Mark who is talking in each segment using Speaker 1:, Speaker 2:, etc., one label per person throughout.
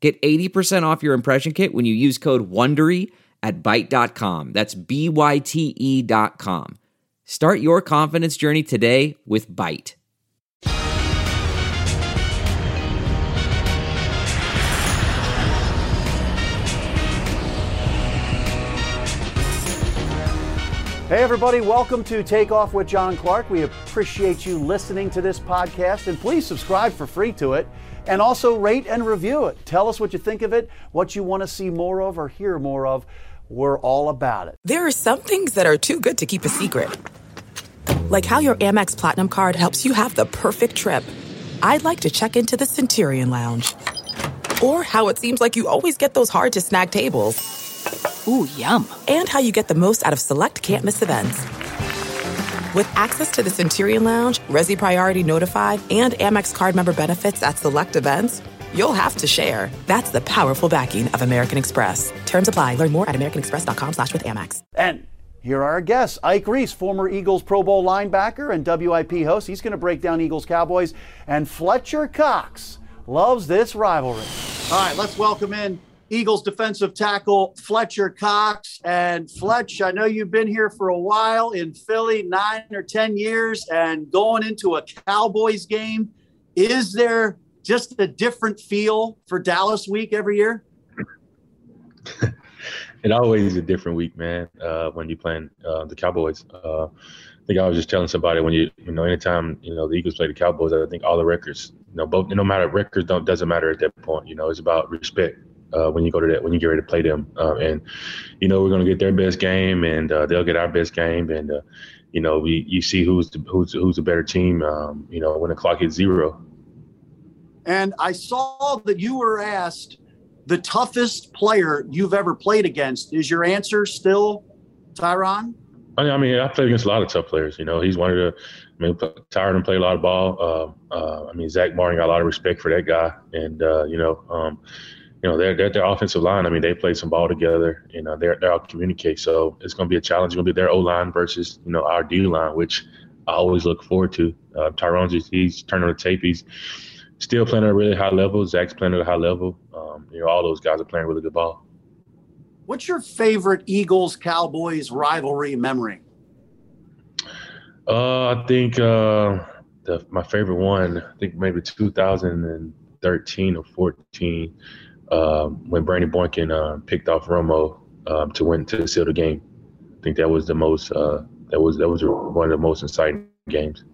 Speaker 1: Get 80% off your impression kit when you use code WONDERY at Byte.com. That's B-Y-T-E dot com. Start your confidence journey today with Byte.
Speaker 2: Hey, everybody, welcome to Take Off with John Clark. We appreciate you listening to this podcast, and please subscribe for free to it. And also rate and review it. Tell us what you think of it, what you want to see more of or hear more of. We're all about it.
Speaker 3: There are some things that are too good to keep a secret, like how your Amex Platinum card helps you have the perfect trip. I'd like to check into the Centurion Lounge, or how it seems like you always get those hard to snag tables.
Speaker 4: Ooh, yum.
Speaker 3: And how you get the most out of select can't miss events. With access to the Centurion Lounge, Resy Priority Notified, and Amex card member benefits at select events, you'll have to share. That's the powerful backing of American Express. Terms apply. Learn more at americanexpress.com slash with Amex.
Speaker 2: And here are our guests. Ike Reese, former Eagles Pro Bowl linebacker and WIP host. He's going to break down Eagles Cowboys. And Fletcher Cox loves this rivalry.
Speaker 5: All right, let's welcome in Eagles defensive tackle Fletcher Cox. And Fletch, I know you've been here for a while in Philly, nine or 10 years, and going into a Cowboys game. Is there just a different feel for Dallas week every year?
Speaker 6: it always is a different week, man, uh, when you're playing uh, the Cowboys. Uh, I think I was just telling somebody when you, you know, anytime, you know, the Eagles play the Cowboys, I think all the records, you know, both, no matter records don't, doesn't matter at that point, you know, it's about respect uh, when you go to that when you get ready to play them. Uh, and you know we're going to get their best game, and uh, they'll get our best game, and uh, you know we you see who's the, who's who's a better team. Um, you know when the clock hits zero.
Speaker 5: And I saw that you were asked the toughest player you've ever played against. Is your answer still Tyron?
Speaker 6: I mean, I played against a lot of tough players. You know, he's one of the. I mean, Tyron played a lot of ball. Uh, uh, I mean, Zach Martin got a lot of respect for that guy, and you know, um, you know, their their their offensive line. I mean, they played some ball together. You know, they're they're all communicate. So it's going to be a challenge. It's going to be their O line versus you know our D line, which I always look forward to. Uh, Tyron's he's, he's turning the tape. He's still playing at a really high level. Zach's playing at a high level. Um, you know, all those guys are playing really good ball.
Speaker 5: What's your favorite Eagles Cowboys rivalry memory?
Speaker 6: Uh, I think uh, the, my favorite one. I think maybe 2013 or 14 um, when Brandon Boykin uh, picked off Romo um, to win to seal the game. I think that was the most uh, that was that was one of the most exciting games.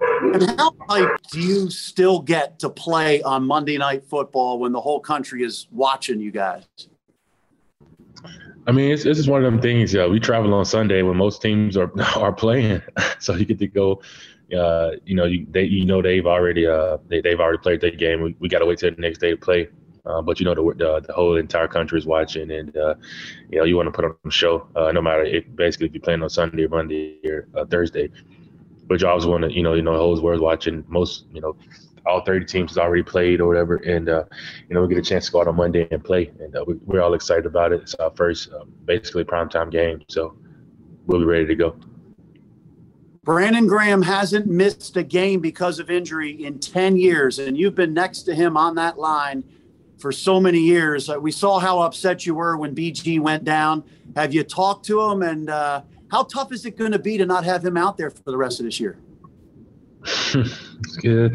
Speaker 5: And how hyped do you still get to play on Monday Night Football when the whole country is watching you guys?
Speaker 6: I mean, it's, it's just one of them things. Yeah, we travel on Sunday when most teams are are playing, so you get to go. Uh, you know, you they you know they've already uh they they've already played their game. We, we got to wait till the next day to play. Uh, but you know the, the, the whole entire country is watching, and uh, you know you want to put on a show, uh, no matter if basically if you're playing on Sunday or Monday or uh, Thursday. But you always want to, you know, you know the whole world's watching. Most, you know, all 30 teams has already played or whatever, and uh, you know we get a chance to go out on Monday and play, and uh, we, are all excited about it. It's our first um, basically primetime game, so we'll be ready to go.
Speaker 5: Brandon Graham hasn't missed a game because of injury in 10 years, and you've been next to him on that line for so many years. Uh, we saw how upset you were when BG went down. Have you talked to him? And uh, how tough is it going to be to not have him out there for the rest of this year?
Speaker 6: yeah,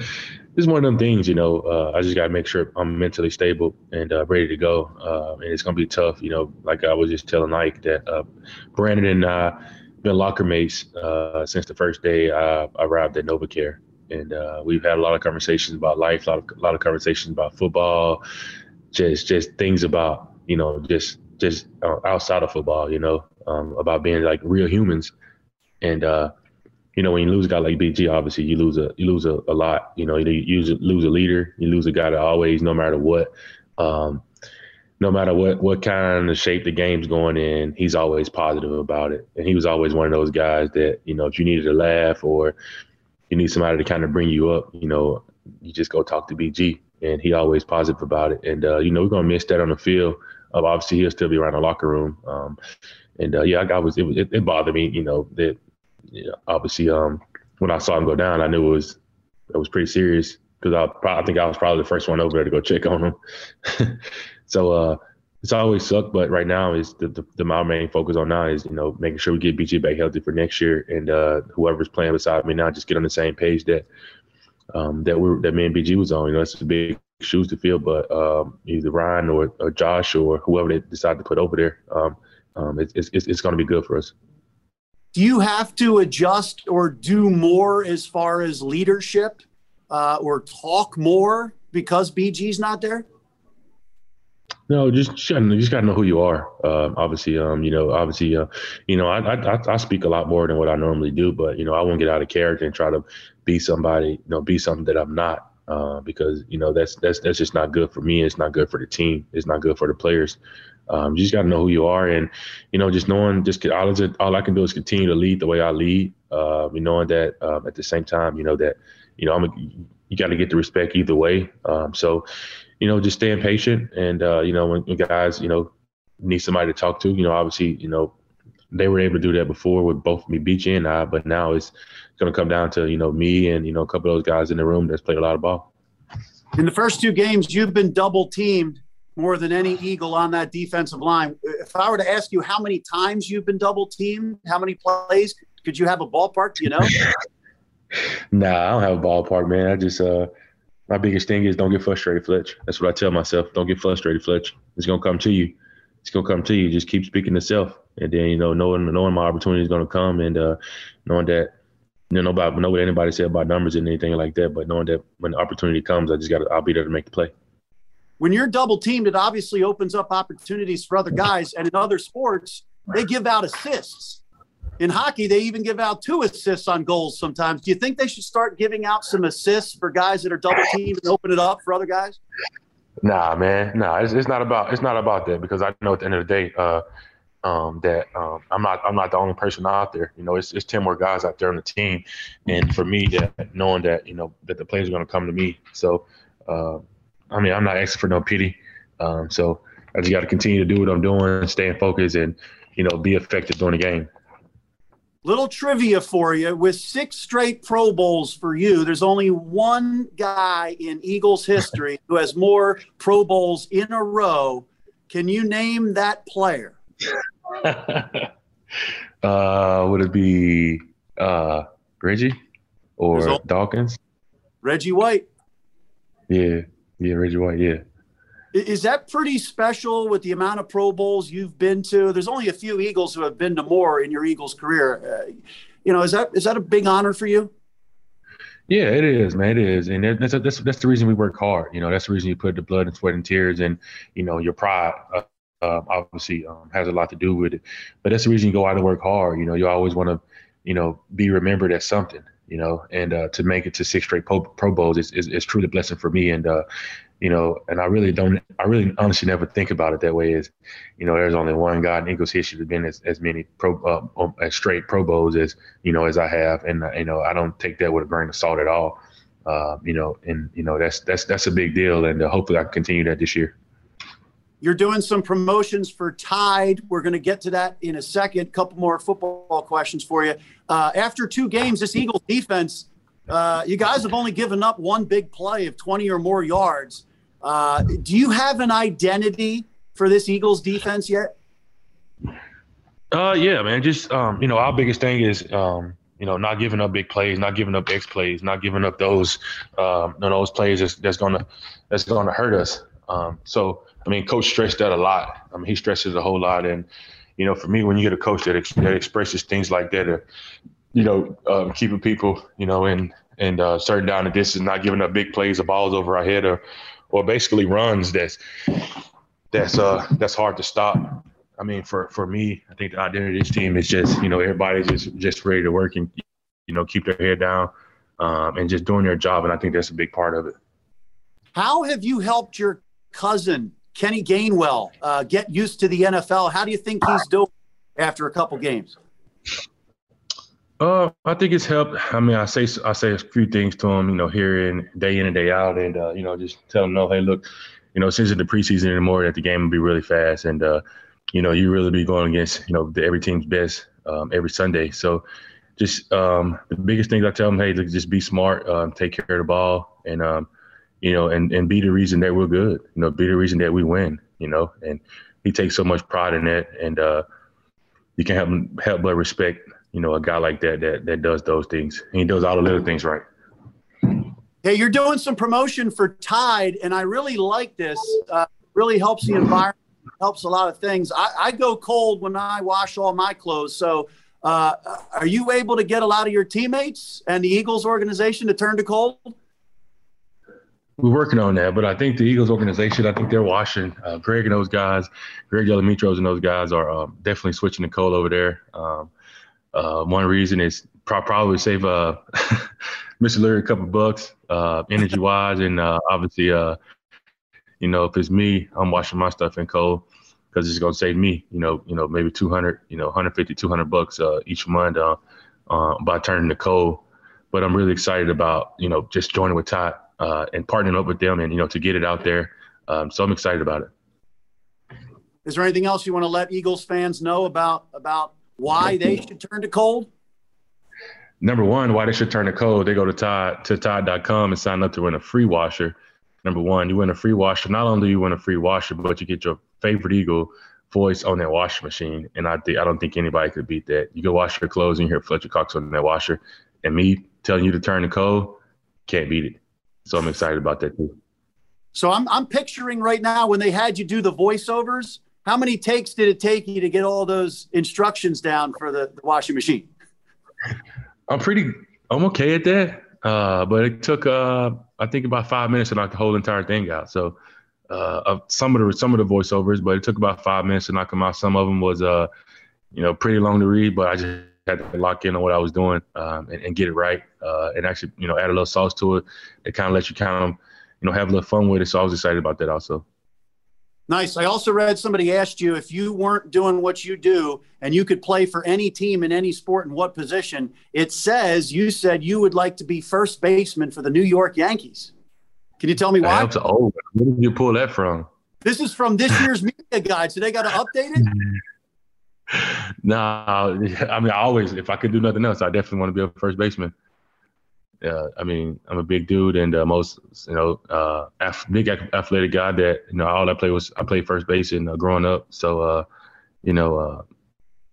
Speaker 6: it's one of them things, you know. Uh, I just got to make sure I'm mentally stable and uh, ready to go. Uh, and it's going to be tough, you know. Like I was just telling Ike that Brandon and I been locker mates since the first day I arrived at NovaCare and uh, we've had a lot of conversations about life, a lot of, a lot of conversations about football, just just things about you know just just uh, outside of football, you know, um, about being like real humans, and uh, you know when you lose a guy like BG, obviously you lose a you lose a, a lot, you know, you, you lose a leader, you lose a guy that always, no matter what. Um, no matter what what kind of shape the game's going in, he's always positive about it. And he was always one of those guys that you know if you needed to laugh or you need somebody to kind of bring you up, you know, you just go talk to BG, and he always positive about it. And uh, you know we're gonna miss that on the field. Uh, obviously, he'll still be around the locker room. Um, and uh, yeah, I was it, it, it bothered me, you know, that you know, obviously um, when I saw him go down, I knew it was it was pretty serious because I, I think I was probably the first one over there to go check on him. so uh, it's always sucked, but right now is the, the, the, my main focus on now is you know making sure we get BG back healthy for next year, and uh, whoever's playing beside me now just get on the same page that um, that we that me and BG was on. You know, it's a big shoes to fill, but um, either Ryan or, or, Josh or whoever they decide to put over there, um, um it's it's, it's going to be good for us.
Speaker 5: Do you have to adjust or do more as far as leadership uh, or talk more because BG's not there?
Speaker 6: No, just you just gotta know who you are. Uh, obviously, um, you know, obviously, uh, you know, I, I I speak a lot more than what I normally do, but you know, I won't get out of character and try to be somebody, you know, be something that I'm not, uh, because you know that's that's that's just not good for me. It's not good for the team. It's not good for the players. Um, you just got to know who you are, and you know, just knowing, just all, all I can do is continue to lead the way I lead. Uh, knowing that um, at the same time, you know that you know I'm a, you got to get the respect either way. Um, so, you know, just staying patient, and uh, you know, when, when, guys, you know, need somebody to talk to, you know, obviously, you know, they were able to do that before with both me, BG and I, but now it's going to come down to you know me and you know a couple of those guys in the room that's played a lot of ball.
Speaker 5: In the first two games, you've been double teamed more than any Eagle on that defensive line. If I were to ask you how many times you've been double teamed, how many plays, could you have a ballpark? Do you know?
Speaker 6: nah, I don't have a ballpark, man. I just uh my biggest thing is don't get frustrated, Fletch. That's what I tell myself. Don't get frustrated, Fletch. It's gonna come to you. It's gonna come to you. Just keep speaking to self, and then you know, knowing knowing my opportunity is gonna come, and uh, knowing that you know, about know what anybody said about numbers and anything like that, but knowing that when the opportunity comes, I just got to I'll be there to make the play
Speaker 5: when you're double teamed, it obviously opens up opportunities for other guys. And in other sports, they give out assists. In hockey, they even give out two assists on goals sometimes. Do you think they should start giving out some assists for guys that are double teamed and open it up for other guys?
Speaker 6: Nah, man, nah. It's, it's not about it's not about that because I know at the end of the day uh, um, that um, I'm not I'm not the only person out there. You know, it's it's ten more guys out there on the team, and for me, that knowing that you know that the players are going to come to me, so uh, I mean, I'm not asking for no pity. Um, so I just got to continue to do what I'm doing, stay focused, and you know, be effective during the game.
Speaker 5: Little trivia for you: with six straight Pro Bowls for you, there's only one guy in Eagles history who has more Pro Bowls in a row. Can you name that player?
Speaker 6: uh, would it be uh, Reggie or Dawkins?
Speaker 5: Reggie White.
Speaker 6: Yeah. Yeah, Reggie White. Yeah.
Speaker 5: Is that pretty special with the amount of Pro Bowls you've been to? There's only a few Eagles who have been to more in your Eagles career. Uh, you know, is that is that a big honor for you?
Speaker 6: Yeah, it is, man. It is, and that's that's that's the reason we work hard. You know, that's the reason you put the blood and sweat and tears, and you know, your pride. Uh, uh, obviously, um, has a lot to do with it, but that's the reason you go out and work hard. You know, you always want to, you know, be remembered as something you know, and uh, to make it to six straight Pro, Pro Bowls is, is, is, truly a blessing for me. And, uh, you know, and I really don't, I really honestly never think about it that way is, you know, there's only one guy in Eagles history that's been as, as many pro, uh, um, as straight Pro Bowls as, you know, as I have. And, uh, you know, I don't take that with a grain of salt at all. Uh, you know, and, you know, that's, that's, that's a big deal. And uh, hopefully I can continue that this year.
Speaker 5: You're doing some promotions for Tide. We're going to get to that in a second. Couple more football questions for you. Uh, after two games, this Eagles defense, uh, you guys have only given up one big play of 20 or more yards. Uh, do you have an identity for this Eagles defense yet?
Speaker 6: Uh, yeah, man. Just um, you know, our biggest thing is um, you know, not giving up big plays, not giving up X plays, not giving up those um, those plays that's, that's gonna that's gonna hurt us. Um, so I mean, coach stressed that a lot. I mean, he stresses a whole lot, and you know, for me, when you get a coach that ex- that expresses things like that, uh, you know, um, keeping people, you know, in and uh, certain down the distance, not giving up big plays or balls over our head, or or basically runs that's that's uh that's hard to stop. I mean, for for me, I think the identity of this team is just you know everybody's just just ready to work and you know keep their head down um, and just doing their job, and I think that's a big part of it.
Speaker 5: How have you helped your cousin Kenny Gainwell uh, get used to the NFL? How do you think he's doing after a couple games?
Speaker 6: Uh, I think it's helped. I mean, I say I say a few things to him, you know, here and day in and day out, and uh, you know, just tell him, no, hey, look, you know, since it's the preseason anymore, that the game will be really fast, and uh, you know, you really be going against, you know, the, every team's best um, every Sunday. So, just um, the biggest things I tell him, hey, look, just be smart, um, take care of the ball, and um, you know, and and be the reason that we're good. You know, be the reason that we win. You know, and he takes so much pride in that, and uh, you can help help but respect you know, a guy like that that that does those things. And he does all the little things right.
Speaker 5: Hey, you're doing some promotion for Tide, and I really like this. Uh, really helps the environment, helps a lot of things. I, I go cold when I wash all my clothes. So, uh, are you able to get a lot of your teammates and the Eagles organization to turn to cold?
Speaker 6: We're working on that, but I think the Eagles organization, I think they're washing. Uh, Greg and those guys, Greg Delimitros and those guys are um, definitely switching to cold over there. Um, uh, one reason is pro- probably save uh, Mr. Lurie a couple bucks, uh, energy wise, and uh, obviously, uh, you know, if it's me, I'm washing my stuff in cold because it's gonna save me, you know, you know, maybe 200, you know, 150, 200 bucks uh, each month uh, uh, by turning to cold. But I'm really excited about, you know, just joining with Tide uh, and partnering up with them, and you know, to get it out there. Um, so I'm excited about it.
Speaker 5: Is there anything else you want to let Eagles fans know about about why they should turn to cold?
Speaker 6: Number one, why they should turn to cold. They go to Tide to Tide.com and sign up to win a free washer. Number one, you win a free washer. Not only do you win a free washer, but you get your favorite Eagle voice on that washing machine. And I think I don't think anybody could beat that. You go wash your clothes and you hear Fletcher Cox on that washer. And me telling you to turn to cold, can't beat it. So I'm excited about that too.
Speaker 5: So I'm I'm picturing right now when they had you do the voiceovers, how many takes did it take you to get all those instructions down for the, the washing machine?
Speaker 6: I'm pretty, I'm okay at that. Uh, but it took, uh, I think about five minutes to knock the whole entire thing out. So, uh, some of the, some of the voiceovers, but it took about five minutes to knock them out. Some of them was, uh, you know, pretty long to read, but I just had to lock in on what I was doing, um, and, and, get it right. Uh, and actually, you know, add a little sauce to it. It kind of lets you kind of, you know, have a little fun with it. So I was excited about that also.
Speaker 5: Nice. I also read somebody asked you if you weren't doing what you do and you could play for any team in any sport in what position. It says you said you would like to be first baseman for the New York Yankees. Can you tell me why?
Speaker 6: That's old. Where did you pull that from?
Speaker 5: This is from this year's media guide, so they got to update it.
Speaker 6: no, I mean, I always, if I could do nothing else, I definitely want to be a first baseman uh, I mean, I'm a big dude and uh, most, you know, uh, af- big athletic guy that, you know, all I played was, I played first base and uh, growing up. So, uh, you know, uh,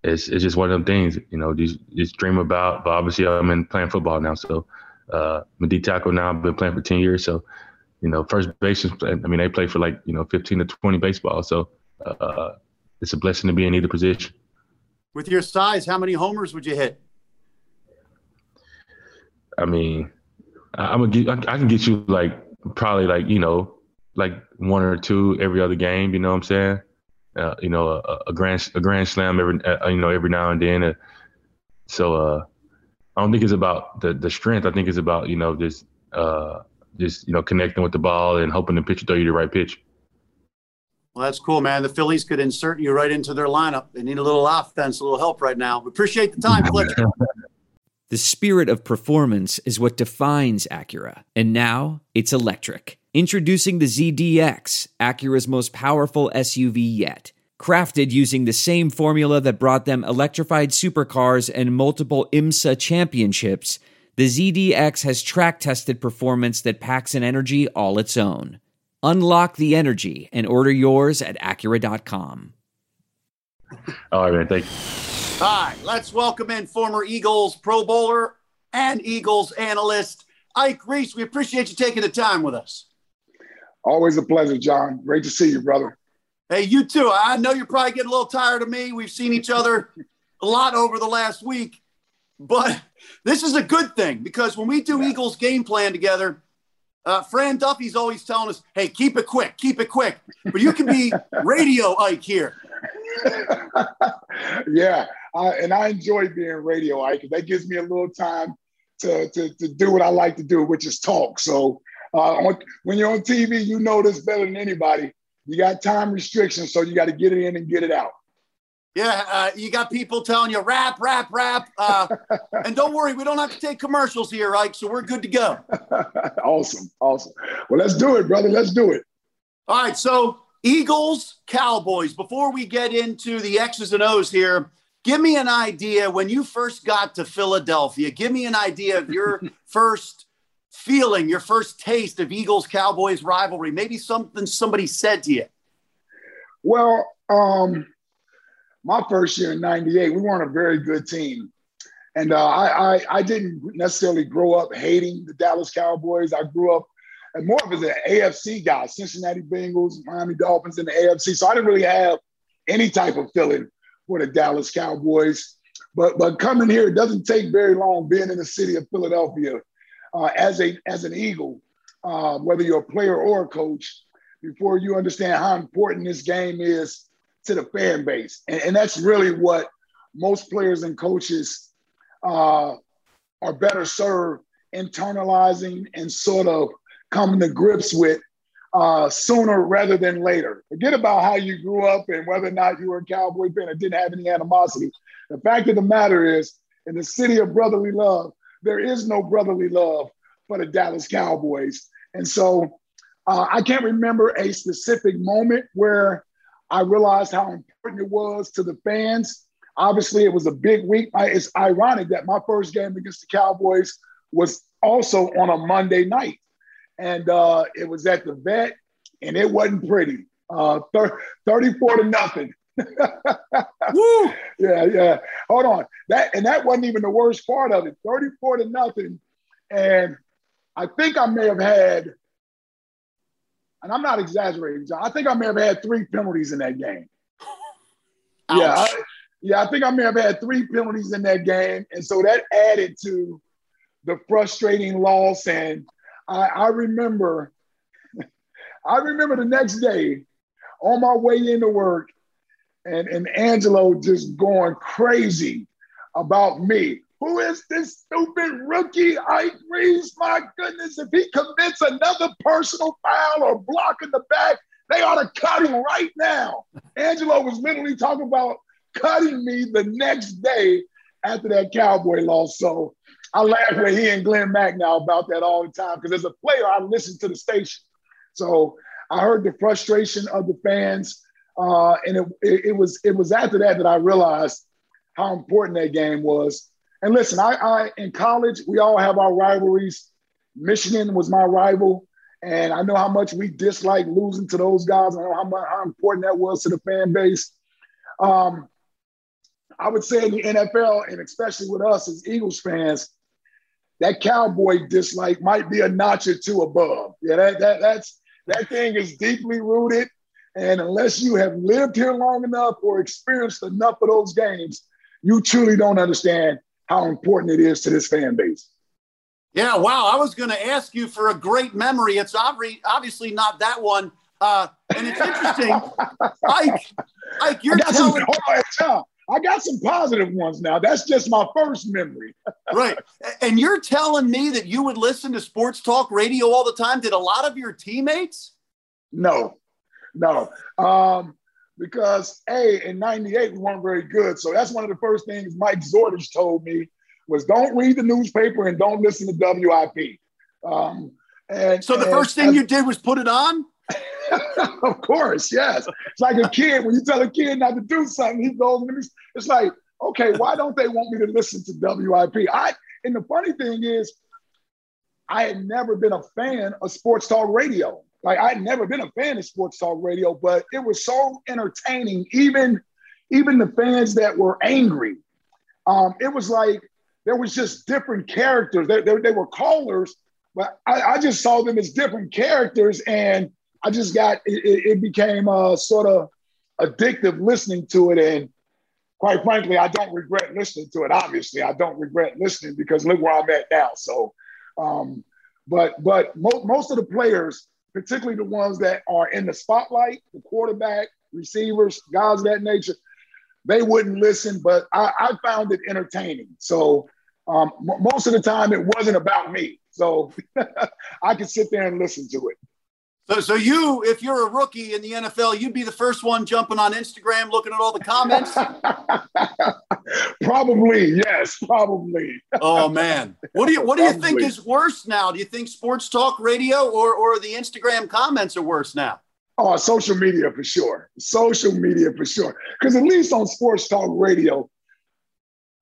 Speaker 6: it's, it's just one of them things, you know, just, just dream about, but obviously I'm in playing football now. So, I'm a D tackle now. I've been playing for 10 years. So, you know, first base, I mean, they play for like, you know, 15 to 20 baseball. So, it's a blessing to be in either position.
Speaker 5: With your size, how many homers would you hit?
Speaker 6: I mean, I'm gonna get, I can get you like probably like you know like one or two every other game. You know what I'm saying? Uh, you know, a, a, grand a grand slam every uh, you know every now and then. Uh, so uh, I don't think it's about the the strength. I think it's about you know just uh, just you know connecting with the ball and hoping the pitcher throw you the right pitch.
Speaker 5: Well, that's cool, man. The Phillies could insert you right into their lineup. They need a little offense, a little help right now. We appreciate the time, Fletcher.
Speaker 1: The spirit of performance is what defines Acura, and now it's electric. Introducing the ZDX, Acura's most powerful SUV yet. Crafted using the same formula that brought them electrified supercars and multiple IMSA championships, the ZDX has track tested performance that packs an energy all its own. Unlock the energy and order yours at Acura.com.
Speaker 6: All right, man. Thank you.
Speaker 5: All right, let's welcome in former Eagles Pro Bowler and Eagles analyst Ike Reese. We appreciate you taking the time with us.
Speaker 4: Always a pleasure, John. Great to see you, brother.
Speaker 5: Hey, you too. I know you're probably getting a little tired of me. We've seen each other a lot over the last week, but this is a good thing because when we do yeah. Eagles game plan together, uh, Fran Duffy's always telling us, "Hey, keep it quick, keep it quick." But you can be radio Ike here.
Speaker 4: yeah, uh, and I enjoy being radio, Ike. That gives me a little time to, to, to do what I like to do, which is talk. So uh, on, when you're on TV, you know this better than anybody. you got time restrictions, so you got to get it in and get it out.
Speaker 5: Yeah, uh, you got people telling you rap, rap, rap. Uh, and don't worry, we don't have to take commercials here, Ike, so we're good to go.
Speaker 4: awesome, awesome. Well, let's do it, brother. Let's do it.
Speaker 5: All right, so Eagles, Cowboys. Before we get into the X's and O's here, give me an idea when you first got to Philadelphia. Give me an idea of your first feeling, your first taste of Eagles Cowboys rivalry. Maybe something somebody said to you.
Speaker 4: Well, um, my first year in '98, we weren't a very good team, and uh, I, I, I didn't necessarily grow up hating the Dallas Cowboys. I grew up more of as an AFC guy, Cincinnati Bengals, Miami Dolphins in the AFC. So I didn't really have any type of feeling for the Dallas Cowboys. But but coming here, it doesn't take very long being in the city of Philadelphia uh, as a as an Eagle, uh, whether you're a player or a coach, before you understand how important this game is to the fan base. And, and that's really what most players and coaches uh, are better served internalizing and sort of coming to grips with uh, sooner rather than later. Forget about how you grew up and whether or not you were a Cowboy fan or didn't have any animosity. The fact of the matter is, in the city of brotherly love, there is no brotherly love for the Dallas Cowboys. And so uh, I can't remember a specific moment where I realized how important it was to the fans. Obviously, it was a big week. It's ironic that my first game against the Cowboys was also on a Monday night. And uh, it was at the vet, and it wasn't pretty. Uh, 34 to nothing. Woo! Yeah, yeah. Hold on. That and that wasn't even the worst part of it. 34 to nothing. And I think I may have had and I'm not exaggerating, John. I think I may have had three penalties in that game. Ouch. Yeah, I, yeah, I think I may have had three penalties in that game, and so that added to the frustrating loss. And I, I remember, I remember the next day on my way into work, and and Angelo just going crazy about me. Who is this stupid rookie, Ike Reese? My goodness, if he commits another personal foul or block in the back, they ought to cut him right now. Angelo was literally talking about cutting me the next day after that Cowboy loss. So I laugh with he and Glen Macnow about that all the time because as a player, I listen to the station. So I heard the frustration of the fans. Uh, and it, it, it was it was after that that I realized how important that game was and listen, I, I in college, we all have our rivalries. Michigan was my rival, and I know how much we dislike losing to those guys. I know how much how important that was to the fan base. Um, I would say in the NFL, and especially with us as Eagles fans, that cowboy dislike might be a notch or two above. Yeah, that, that that's that thing is deeply rooted. And unless you have lived here long enough or experienced enough of those games, you truly don't understand how important it is to this fan base.
Speaker 5: Yeah, wow. I was going to ask you for a great memory. It's obviously not that one. Uh, and it's interesting. Ike, Ike, you're telling
Speaker 4: some, I got some positive ones now. That's just my first memory.
Speaker 5: right. And you're telling me that you would listen to sports talk radio all the time. Did a lot of your teammates?
Speaker 4: No, no. Um, because a in '98 we weren't very good. So that's one of the first things Mike Zordich told me was don't read the newspaper and don't listen to WIP. Um, and
Speaker 5: so the and, first thing and, you did was put it on.
Speaker 4: of course, yes. It's like a kid when you tell a kid not to do something, he goes it's like, okay, why don't they want me to listen to WIP? I and the funny thing is, I had never been a fan of sports talk radio. Like I'd never been a fan of sports talk radio, but it was so entertaining. Even even the fans that were angry, um, it was like there was just different characters. They, they, they were callers, but I, I, just saw them as different characters, and I just got it, it became uh, sort of addictive listening to it. And quite frankly, I don't regret listening to it. Obviously, I don't regret listening because look where I'm at now. So, um, but but mo- most of the players particularly the ones that are in the spotlight, the quarterback, receivers, guys of that nature, they wouldn't listen, but I, I found it entertaining. So um, m- most of the time, it wasn't about me. So I could sit there and listen to it.
Speaker 5: So, so you, if you're a rookie in the NFL, you'd be the first one jumping on Instagram, looking at all the comments.
Speaker 4: probably, yes, probably.
Speaker 5: oh man, what do you what do you think is worse now? Do you think sports talk radio or or the Instagram comments are worse now?
Speaker 4: Oh, social media for sure. Social media for sure. Because at least on sports talk radio,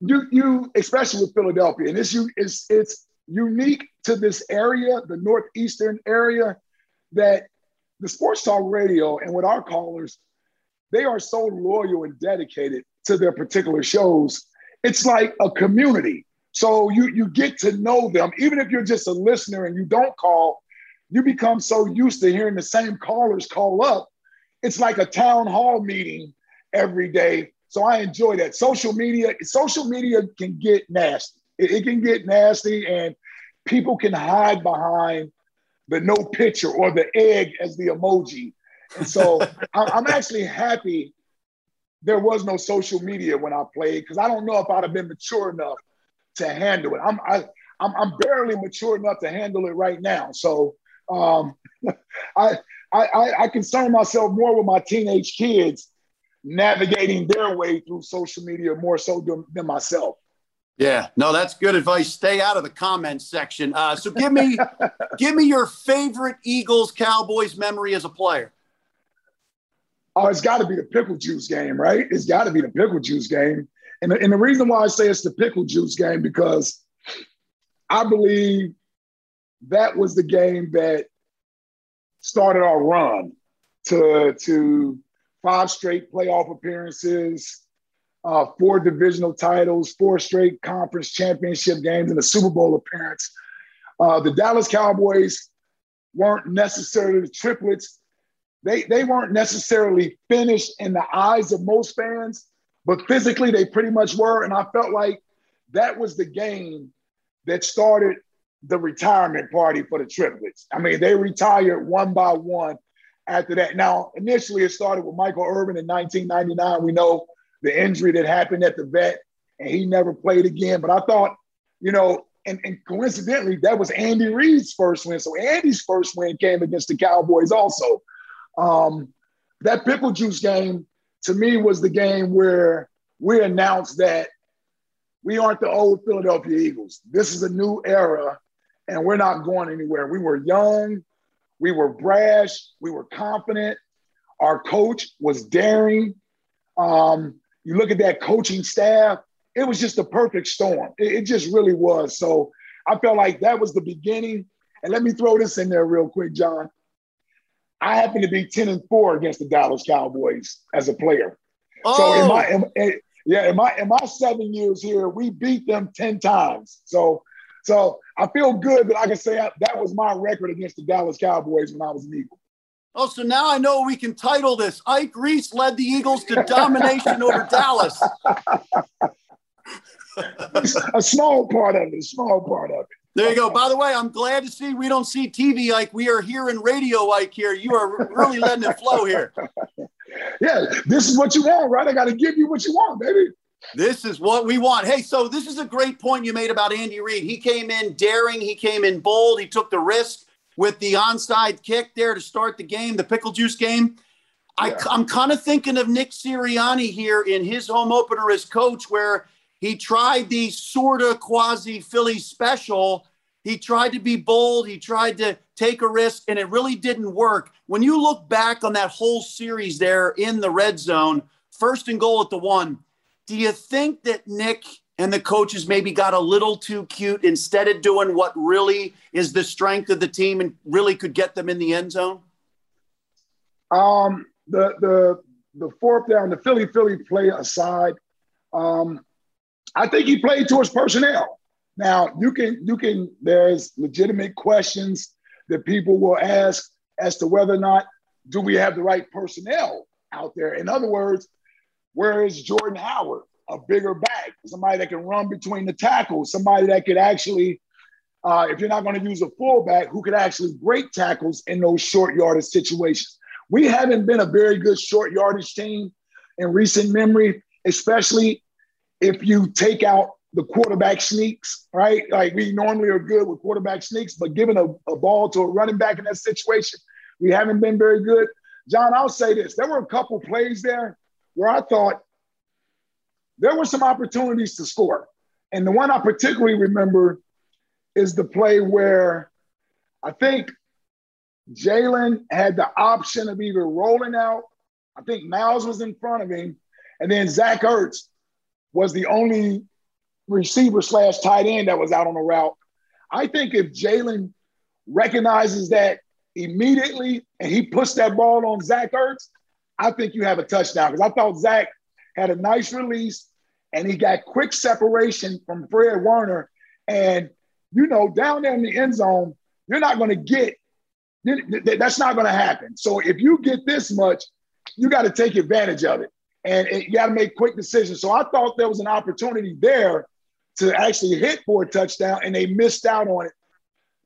Speaker 4: you you especially with Philadelphia, and it's you it's it's unique to this area, the northeastern area that the sports talk radio and with our callers, they are so loyal and dedicated to their particular shows. It's like a community. So you you get to know them, even if you're just a listener and you don't call, you become so used to hearing the same callers call up. It's like a town hall meeting every day. So I enjoy that. Social media, social media can get nasty. It, it can get nasty, and people can hide behind the no picture or the egg as the emoji. And so I'm actually happy there was no social media when I played because I don't know if I'd have been mature enough to handle it. I'm I, I'm, I'm barely mature enough to handle it right now. So um, I, I I concern myself more with my teenage kids navigating their way through social media more so than, than myself.
Speaker 5: Yeah, no, that's good advice. Stay out of the comments section. Uh, so give me, give me your favorite Eagles Cowboys memory as a player.
Speaker 4: Oh, it's got to be the pickle juice game, right? It's got to be the pickle juice game, and the, and the reason why I say it's the pickle juice game because I believe that was the game that started our run to to five straight playoff appearances uh, four divisional titles, four straight conference championship games, and a Super Bowl appearance. Uh, the Dallas Cowboys weren't necessarily the triplets. They, they weren't necessarily finished in the eyes of most fans, but physically they pretty much were. And I felt like that was the game that started the retirement party for the triplets. I mean, they retired one by one after that. Now, initially it started with Michael Irvin in 1999. We know the injury that happened at the vet, and he never played again. But I thought, you know, and, and coincidentally, that was Andy Reid's first win. So Andy's first win came against the Cowboys also. Um, that pickle juice game to me was the game where we announced that we aren't the old Philadelphia Eagles. This is a new era, and we're not going anywhere. We were young, we were brash, we were confident. Our coach was daring. Um, you look at that coaching staff, it was just a perfect storm. It, it just really was. So I felt like that was the beginning. And let me throw this in there real quick, John. I happen to be 10 and 4 against the Dallas Cowboys as a player. Oh. So in my oh. in, in, yeah, in my in my seven years here, we beat them 10 times. So so I feel good that I can say that was my record against the Dallas Cowboys when I was an Eagle.
Speaker 5: Oh, so now I know we can title this Ike Reese led the Eagles to domination over Dallas.
Speaker 4: a small part of it, a small part of it.
Speaker 5: There you go. By the way, I'm glad to see we don't see TV Ike. We are here in radio Ike here. You are really letting it flow here.
Speaker 4: Yeah, this is what you want, right? I got to give you what you want, baby.
Speaker 5: This is what we want. Hey, so this is a great point you made about Andy Reid. He came in daring, he came in bold, he took the risk with the onside kick there to start the game, the pickle juice game. Yeah. I, am kind of thinking of Nick Sirianni here in his home opener as coach, where he tried the sort of quasi Philly special. He tried to be bold. He tried to take a risk, and it really didn't work. When you look back on that whole series there in the red zone, first and goal at the one, do you think that Nick and the coaches maybe got a little too cute instead of doing what really is the strength of the team and really could get them in the end zone?
Speaker 4: Um, the the the fourth down, the Philly Philly play aside, um, I think he played towards personnel. Now you can you can there's legitimate questions that people will ask as to whether or not do we have the right personnel out there. In other words, where is Jordan Howard? A bigger back, somebody that can run between the tackles, somebody that could actually, uh, if you're not going to use a fullback, who could actually break tackles in those short yardage situations. We haven't been a very good short yardage team in recent memory, especially if you take out the quarterback sneaks, right? Like we normally are good with quarterback sneaks, but giving a, a ball to a running back in that situation, we haven't been very good. John, I'll say this: there were a couple plays there where I thought there were some opportunities to score, and the one I particularly remember is the play where I think Jalen had the option of either rolling out. I think Miles was in front of him, and then Zach Ertz was the only receiver slash tight end that was out on the route. I think if Jalen recognizes that immediately and he puts that ball on Zach Ertz, I think you have a touchdown. Because I thought Zach had a nice release and he got quick separation from Fred Warner. And, you know, down there in the end zone, you're not going to get that's not going to happen. So if you get this much, you got to take advantage of it and you got to make quick decisions. So I thought there was an opportunity there to actually hit for a touchdown, and they missed out on it.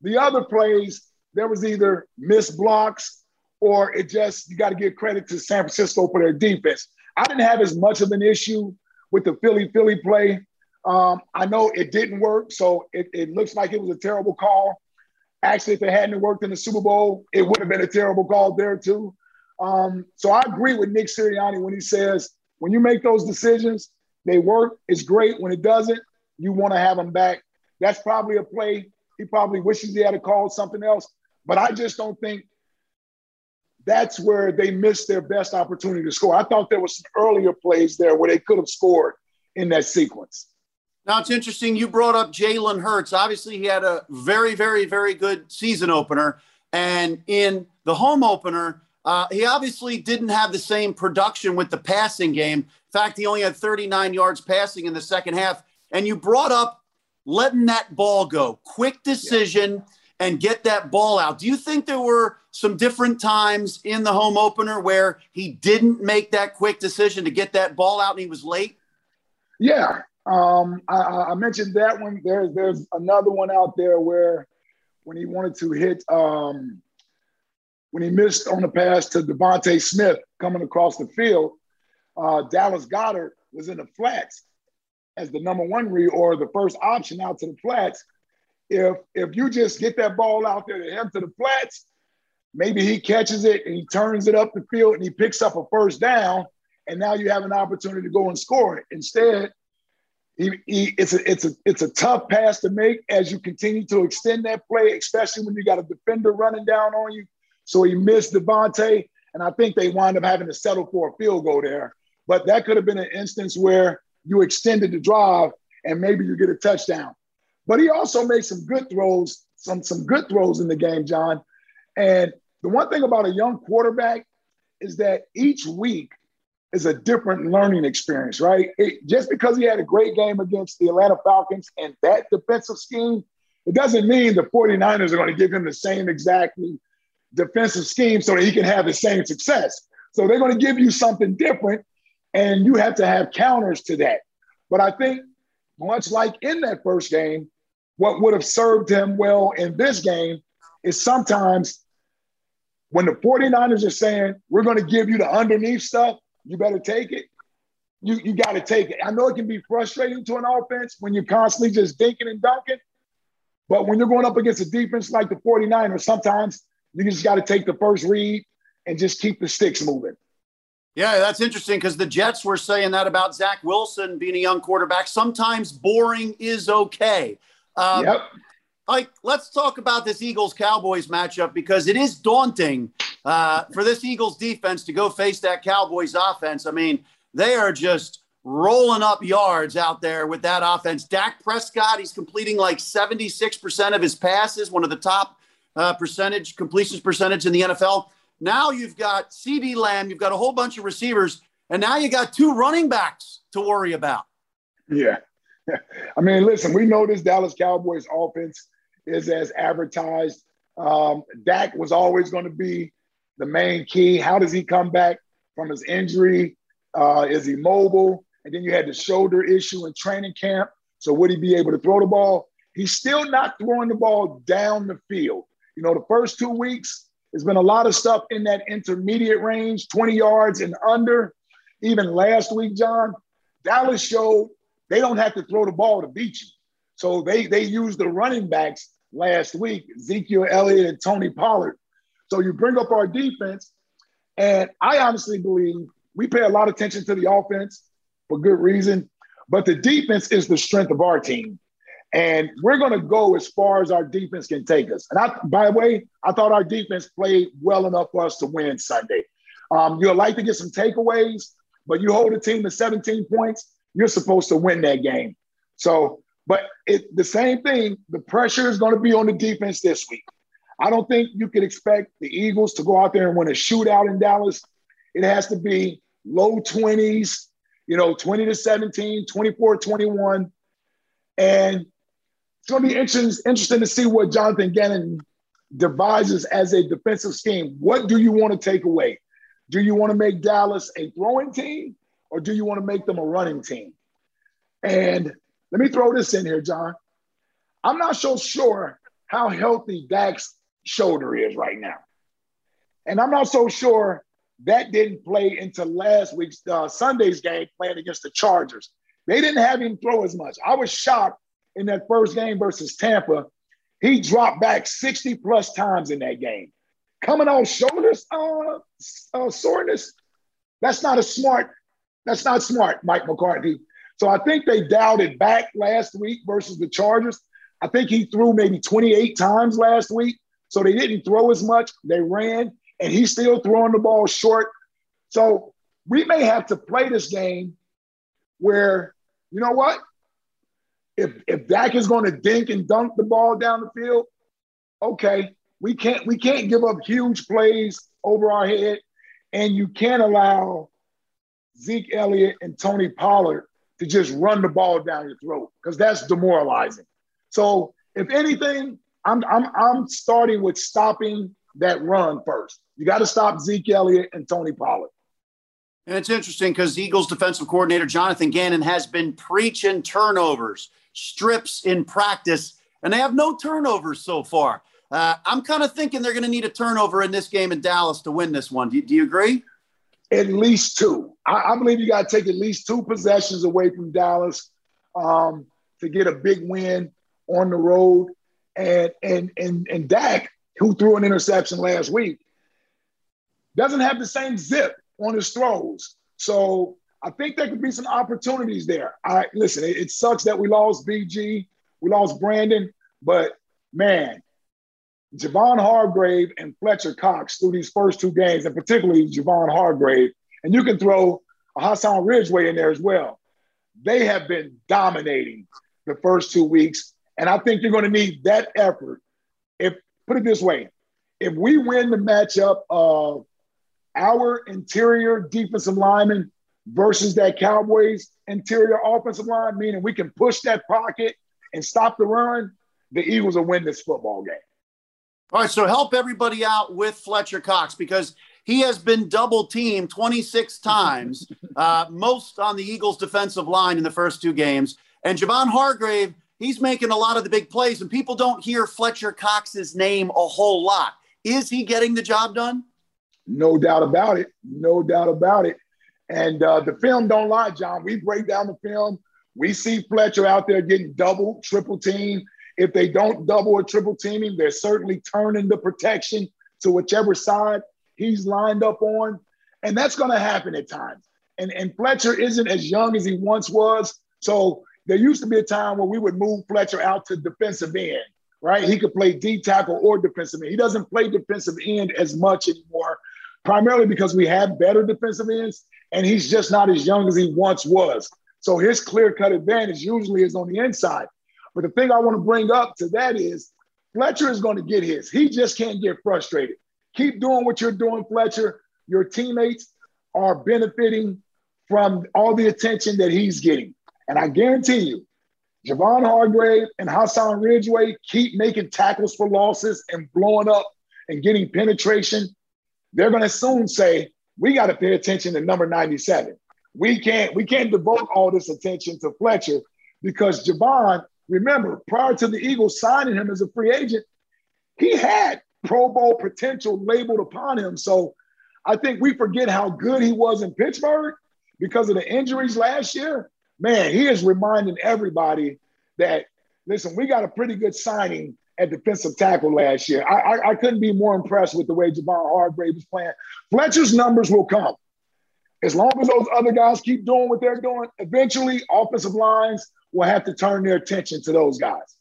Speaker 4: The other plays, there was either missed blocks or it just, you got to give credit to San Francisco for their defense. I didn't have as much of an issue with the Philly Philly play. Um, I know it didn't work, so it, it looks like it was a terrible call. Actually, if it hadn't worked in the Super Bowl, it would have been a terrible call there too. Um, so I agree with Nick Sirianni when he says when you make those decisions, they work. It's great. When it doesn't, you want to have them back. That's probably a play. He probably wishes he had called something else. But I just don't think that's where they missed their best opportunity to score. I thought there was some earlier plays there where they could have scored in that sequence.
Speaker 5: Now it's interesting. You brought up Jalen Hurts. Obviously, he had a very, very, very good season opener, and in the home opener, uh, he obviously didn't have the same production with the passing game. In fact, he only had 39 yards passing in the second half. And you brought up letting that ball go, quick decision, yeah. and get that ball out. Do you think there were some different times in the home opener where he didn't make that quick decision to get that ball out and he was late?
Speaker 4: Yeah, um, I, I, mentioned that one. There's there's another one out there where when he wanted to hit, um, when he missed on the pass to DeVonta Smith coming across the field, uh, Dallas Goedert was in the flats as the number one read or the first option out to the flats. If if you just get that ball out there to him to the flats, maybe he catches it and he turns it up the field and he picks up a first down, and now you have an opportunity to go and score it. Instead, he, he, it's a it's a it's a tough pass to make as you continue to extend that play, especially when you got a defender running down on you. So he missed DeVonta, and I think they wind up having to settle for a field goal there. But that could have been an instance where you extended the drive and maybe you get a touchdown. But he also made some good throws, some some good throws in the game, John. And the one thing about a young quarterback is that each week is a different learning experience, right? It, just because he had a great game against the Atlanta Falcons and that defensive scheme, it doesn't mean the 49ers are going to give him the same exactly defensive scheme so that he can have the same success. So they're going to give you something different, and you have to have counters to that. But I think, much like in that first game, what would have served him well in this game is sometimes when the 49ers are saying, we're going to give you the underneath stuff, you better take it. You, you got to take it. I know it can be frustrating to an offense when you're constantly just dinking and dunking, but when you're going up against a defense like the 49ers, sometimes you just got to take the first read and just keep the sticks moving.
Speaker 5: Yeah, that's interesting because the Jets were saying that about Zach Wilson being a young quarterback. Sometimes boring is okay. Um, yep. Like, let's talk about this Eagles Cowboys matchup because it is daunting uh, for this Eagles defense to go face that Cowboys offense. I mean, they are just rolling up yards out there with that offense. Dak Prescott, he's completing like 76% of his passes, one of the top uh, percentage completions percentage in the NFL. Now you've got CeeDee Lamb, you've got a whole bunch of receivers, and now you got two running backs to worry about.
Speaker 4: Yeah. I mean, listen, we know this Dallas Cowboys offense is as advertised. Um, Dak was always going to be the main key. How does he come back from his injury? Uh, is he mobile? And then you had the shoulder issue in training camp. So would he be able to throw the ball? He's still not throwing the ball down the field. You know, the first two weeks, there's been a lot of stuff in that intermediate range, 20 yards and under. Even last week, John, Dallas showed they don't have to throw the ball to beat you. So they they used the running backs last week, Ezekiel Elliott and Tony Pollard, So you bring up our defense, and I honestly believe we pay a lot of attention to the offense for good reason, but the defense is the strength of our team. And we're going to go as far as our defense can take us. And I, by the way, I thought our defense played well enough for us to win Sunday. Um, you'll like to get some takeaways, but you hold a team to 17 points, you're supposed to win that game. So, but it, the same thing, the pressure is going to be on the defense this week. I don't think you can expect the Eagles to go out there and win a shootout in Dallas. It has to be low 20s, you know, 20 to 17, 24 21. And it's going to be interesting, interesting to see what Jonathan Gannon devises as a defensive scheme. What do you want to take away? Do you want to make Dallas a throwing team or do you want to make them a running team? And let me throw this in here, John. I'm not so sure how healthy Dak's shoulder is right now. And I'm not so sure that didn't play into last week's uh, Sunday's game playing against the Chargers. They didn't have him throw as much. I was shocked in that first game versus Tampa. He dropped back 60 plus times in that game. Coming on shoulders uh, uh, soreness, that's not a smart, that's not smart, Mike McCarthy. So I think they dialed it back last week versus the Chargers. I think he threw maybe 28 times last week. So they didn't throw as much. They ran, and he's still throwing the ball short. So we may have to play this game where, you know what? If if Dak is going to dink and dunk the ball down the field, okay, we can't we can't give up huge plays over our head, and you can't allow Zeke Elliott and Tony Pollard to just run the ball down your throat because that's demoralizing. So if anything, I'm I'm I'm starting with stopping that run first. You got to stop Zeke Elliott and Tony Pollard.
Speaker 5: And it's interesting because Eagles defensive coordinator Jonathan Gannon has been preaching turnovers, strips in practice, and they have no turnovers so far. Uh, I'm kind of thinking they're going to need a turnover in this game in Dallas to win this one. Do, do you agree?
Speaker 4: At least two. I, I believe you got to take at least two possessions away from Dallas um, to get a big win on the road. And and and and Dak, who threw an interception last week, doesn't have the same zip on his throws. So I think there could be some opportunities there. I listen, it, it sucks that we lost BG, we lost Brandon, but man, Javon Hargrave and Fletcher Cox through these first two games, and particularly Javon Hargrave, and you can throw Hassan Ridgeway in there as well. They have been dominating the first two weeks, and I think you're going to need that effort. If put it this way, if we win the matchup of our interior defensive lineman versus that Cowboys interior offensive line, meaning we can push that pocket and stop the run, the Eagles will win this football game.
Speaker 5: All right, so help everybody out with Fletcher Cox because he has been double teamed 26 times, uh, most on the Eagles' defensive line in the first two games. And Javon Hargrave, he's making a lot of the big plays, and people don't hear Fletcher Cox's name a whole lot. Is he getting the job done?
Speaker 4: No doubt about it. No doubt about it. And uh, the film don't lie, John. We break down the film. We see Fletcher out there getting double, triple team. If they don't double or triple team him, they're certainly turning the protection to whichever side he's lined up on. And that's going to happen at times. And, and Fletcher isn't as young as he once was. So there used to be a time where we would move Fletcher out to defensive end, right? He could play D tackle or defensive end. He doesn't play defensive end as much anymore primarily because we have better defensive ends, and he's just not as young as he once was. So his clear cut advantage usually is on the inside. But the thing I want to bring up to that is Fletcher is going to get his. He just can't get frustrated. Keep doing what you're doing, Fletcher. Your teammates are benefiting from all the attention that he's getting. And I guarantee you, Javon Hargrave and Hassan Ridgeway keep making tackles for losses and blowing up and getting penetration they're going to soon say, we got to pay attention to number 97. We can't, we can't devote all this attention to Fletcher because Javon, remember, prior to the Eagles signing him as a free agent, he had Pro Bowl potential labeled upon him. So I think we forget how good he was in Pittsburgh because of the injuries last year. Man, he is reminding everybody that, listen, we got a pretty good signing at defensive tackle last year. I, I, I couldn't be more impressed with the way Javon Hargrave was playing. Fletcher's numbers will come. As long as those other guys keep doing what they're doing, eventually offensive lines will have to turn their attention to those guys.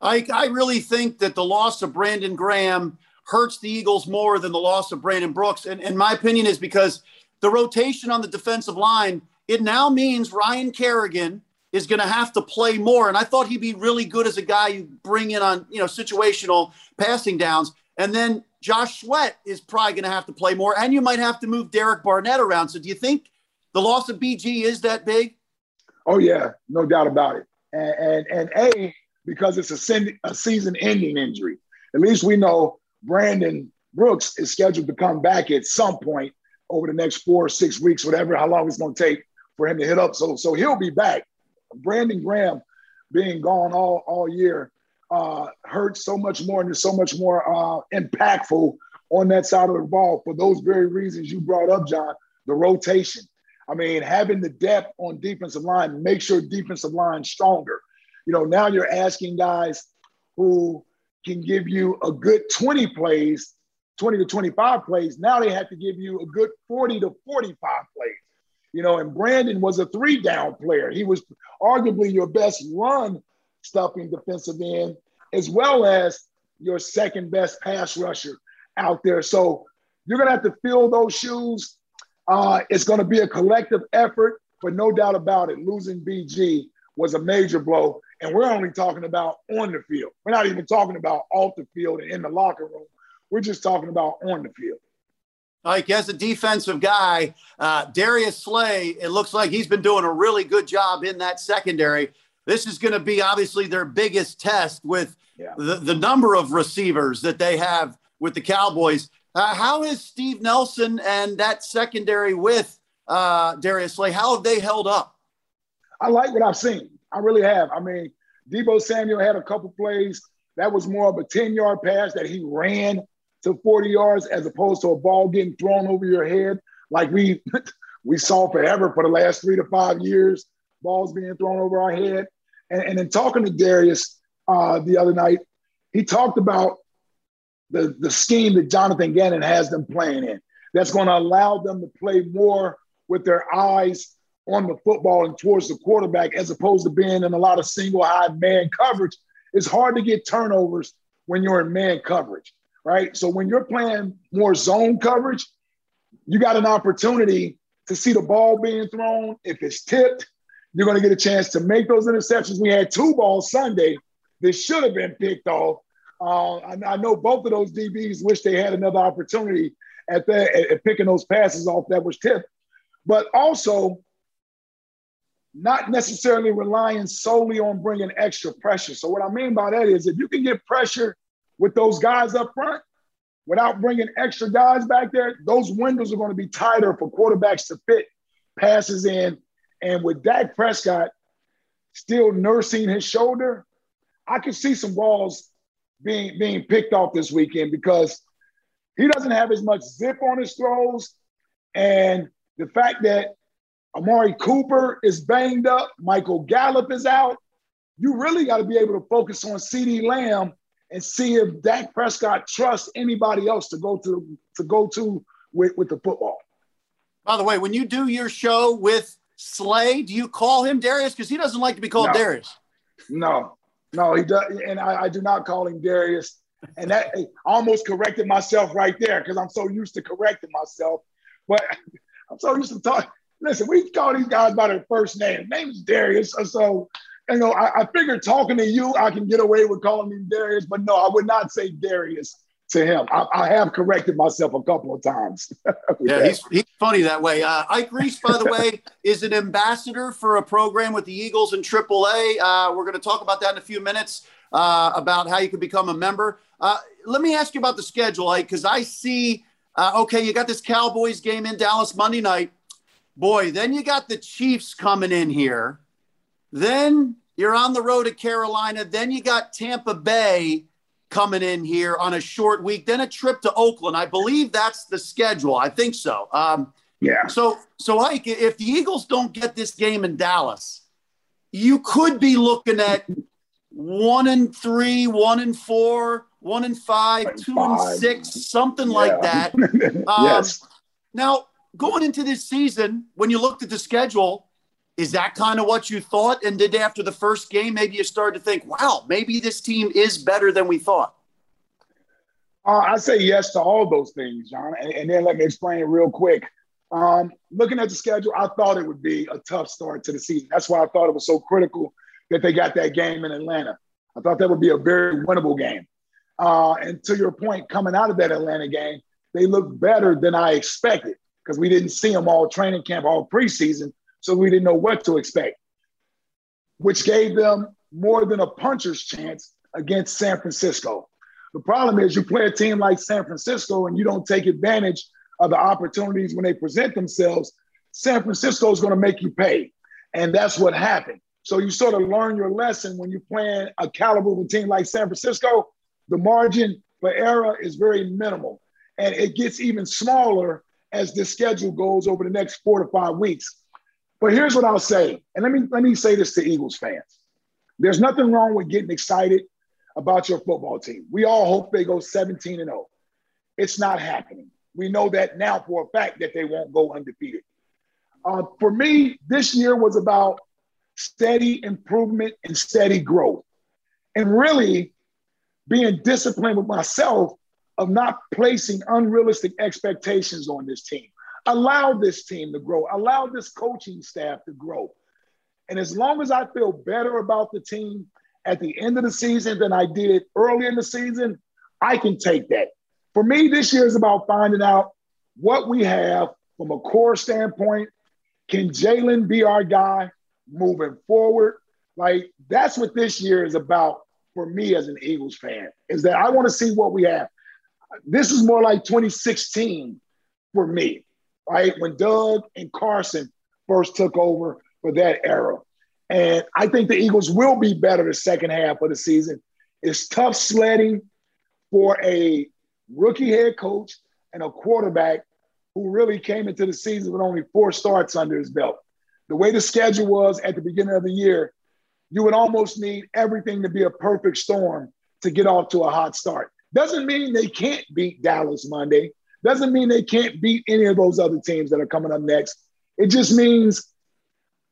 Speaker 5: I, I really think that the loss of Brandon Graham hurts the Eagles more than the loss of Brandon Brooks. And, and my opinion is because the rotation on the defensive line, it now means Ryan Kerrigan is going to have to play more. And I thought he'd be really good as a guy you bring in on, you know, situational passing downs. And then Josh Sweat is probably going to have to play more. And you might have to move Derek Barnett around. So do you think the loss of BG is that big?
Speaker 4: Oh, yeah, no doubt about it. And, and, and A, because it's a, a season ending injury. At least we know Brandon Brooks is scheduled to come back at some point over the next four or six weeks, whatever, how long it's going to take for him to hit up. So, so he'll be back. Brandon Graham being gone all, all year uh, hurts so much more and is so much more uh, impactful on that side of the ball for those very reasons you brought up, John, the rotation. I mean, having the depth on defensive line makes your defensive line stronger. You know, now you're asking guys who can give you a good 20 plays, 20 to 25 plays. Now they have to give you a good 40 to 45 plays. You know, and Brandon was a three down player. He was arguably your best run stuffing defensive end, as well as your second best pass rusher out there. So you're going to have to fill those shoes. Uh, it's going to be a collective effort, but no doubt about it, losing BG was a major blow. And we're only talking about on the field. We're not even talking about off the field and in the locker room. We're just talking about on the field.
Speaker 5: Like as a defensive guy, uh, Darius Slay, it looks like he's been doing a really good job in that secondary. This is going to be obviously their biggest test with yeah. the, the number of receivers that they have with the Cowboys. Uh, how is Steve Nelson and that secondary with uh, Darius Slay? How have they held up?
Speaker 4: I like what I've seen. I really have. I mean, Deebo Samuel had a couple plays that was more of a 10 yard pass that he ran to 40 yards as opposed to a ball getting thrown over your head like we we saw forever for the last three to five years, balls being thrown over our head. And, and in talking to Darius uh, the other night, he talked about the, the scheme that Jonathan Gannon has them playing in that's going to allow them to play more with their eyes on the football and towards the quarterback as opposed to being in a lot of single high man coverage. It's hard to get turnovers when you're in man coverage, right? So when you're playing more zone coverage, you got an opportunity to see the ball being thrown. If it's tipped, you're going to get a chance to make those interceptions. We had two balls Sunday that should have been picked off. Uh, I, I, know both of those DBs wish they had another opportunity at that at picking those passes off that was tipped. But also, not necessarily relying solely on bringing extra pressure. So, what I mean by that is if you can get pressure with those guys up front without bringing extra guys back there, those windows are going to be tighter for quarterbacks to fit passes in. And with Dak Prescott still nursing his shoulder, I could see some balls being, being picked off this weekend because he doesn't have as much zip on his throws. And the fact that Amari Cooper is banged up. Michael Gallup is out. You really got to be able to focus on CeeDee Lamb and see if Dak Prescott trusts anybody else to go to to go to with, with the football.
Speaker 5: By the way, when you do your show with Slay, do you call him Darius? Because he doesn't like to be called
Speaker 4: no.
Speaker 5: Darius.
Speaker 4: No, no, he does, and I, I do not call him Darius. And that I almost corrected myself right there because I'm so used to correcting myself. But I'm so used to talking listen, we call these guys by their first name. Name is Darius. Uh, so, you know, I, I figured talking to you, I can get away with calling him Darius, but no, I would not say Darius to him. I, I have corrected myself a couple of times.
Speaker 5: yeah, he's, he's funny that way. Uh, Ike Reese, by the way, is an ambassador for a program with the Eagles and AAA. Uh, we're going to talk about that in a few minutes uh, about how you can become a member. Uh, let me ask you about the schedule, Ike, because I see, uh, okay, you got this Cowboys game in Dallas Monday night boy, then you got the Chiefs coming in here. Then you're on the road to Carolina. Then you got Tampa Bay coming in here on a short week. Then a trip to Oakland. I believe that's the schedule. I think so. Um,
Speaker 4: yeah.
Speaker 5: So, so Ike, if the Eagles don't get this game in Dallas, you could be looking at one and three, one and four, one and five, two five. and six, something yeah. like that.
Speaker 4: Um, yes.
Speaker 5: Now, going into this season, when you looked at the schedule, is that kind of what you thought? And did after the first game, maybe you started to think, wow, maybe this team is better than we thought?
Speaker 4: Uh, I say yes to all those things, John. And, and then let me explain real quick. Um, looking at the schedule, I thought it would be a tough start to the season. That's why I thought it was so critical that they got that game in Atlanta. I thought that would be a very winnable game. Uh, and to your point, coming out of that Atlanta game, they looked better than I expected because we didn't see them all training camp, all preseason, so we didn't know what to expect, which gave them more than a puncher's chance against San Francisco. The problem is you play a team like San Francisco and you don't take advantage of the opportunities when they present themselves. San Francisco is going to make you pay. And that's what happened. So you sort of learn your lesson when you're playing a caliber of a team like San Francisco. The margin for error is very minimal. And it gets even smaller as the schedule goes over the next four to five weeks. But here's what I'll say. And let me let me say this to Eagles fans. There's nothing wrong with getting excited about your football team. We all hope they go 17 and 0. It's not happening. We know that now for a fact that they won't go undefeated. Uh, for me, this year was about steady improvement and steady growth. And really being disciplined with myself of not placing unrealistic expectations on this team. Allow this team to grow, allow this coaching staff to grow. And as long as I feel better about the team at the end of the season than I did early in the season, I can take that. For me, this year is about finding out what we have from a core standpoint. Can Jalen be our guy? moving forward. Like that's what this year is about for me as an Eagles fan, is that I want to see what we have. This is more like 2016 for me, right? When Doug and Carson first took over for that era. And I think the Eagles will be better the second half of the season. It's tough sledding for a rookie head coach and a quarterback who really came into the season with only four starts under his belt the way the schedule was at the beginning of the year, you would almost need everything to be a perfect storm to get off to a hot start. Doesn't mean they can't beat Dallas Monday. Doesn't mean they can't beat any of those other teams that are coming up next. It just means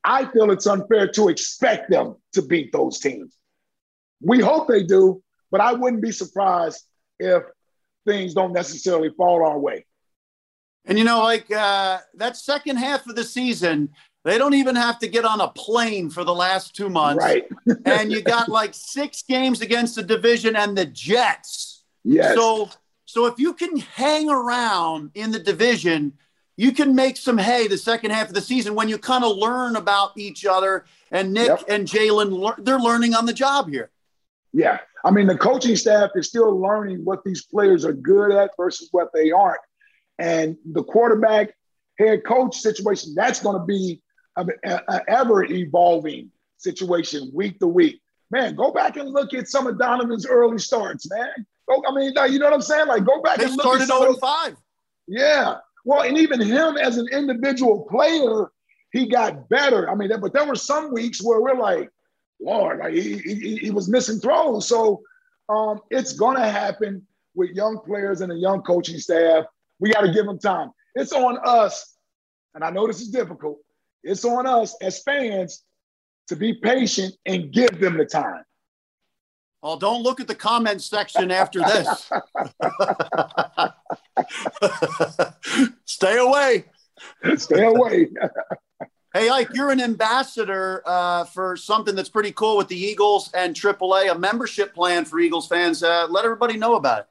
Speaker 4: I feel it's unfair to expect them to beat those teams. We hope they do, but I wouldn't be surprised if things don't necessarily fall our way.
Speaker 5: And you know, like uh, that second half of the season, they don't even have to get on a plane for the last two months.
Speaker 4: Right.
Speaker 5: and you got like six games against the division and the Jets.
Speaker 4: Yes.
Speaker 5: So so if you can hang around in the division, you can make some hay the second half of the season when you kind of learn about each other. And Nick yep. and Jalen, they're learning on the job here.
Speaker 4: Yeah. I mean, the coaching staff is still learning what these players are good at versus what they aren't. And the quarterback head coach situation, that's going to be an ever evolving situation week to week. Man, go back and look at some of Donovan's early starts, man. Go, I mean, you know what I'm saying? Like, go back
Speaker 5: they
Speaker 4: and
Speaker 5: look started
Speaker 4: at
Speaker 5: 0 5.
Speaker 4: Yeah. Well, and even him as an individual player, he got better. I mean, but there were some weeks where we're like, Lord, like he, he, he was missing throws. So um, it's going to happen with young players and a young coaching staff. We got to give them time. It's on us, and I know this is difficult, it's on us as fans to be patient and give them the time.
Speaker 5: Oh, don't look at the comment section after this. Stay away.
Speaker 4: Stay away.
Speaker 5: hey, Ike, you're an ambassador uh, for something that's pretty cool with the Eagles and AAA, a membership plan for Eagles fans. Uh, let everybody know about it.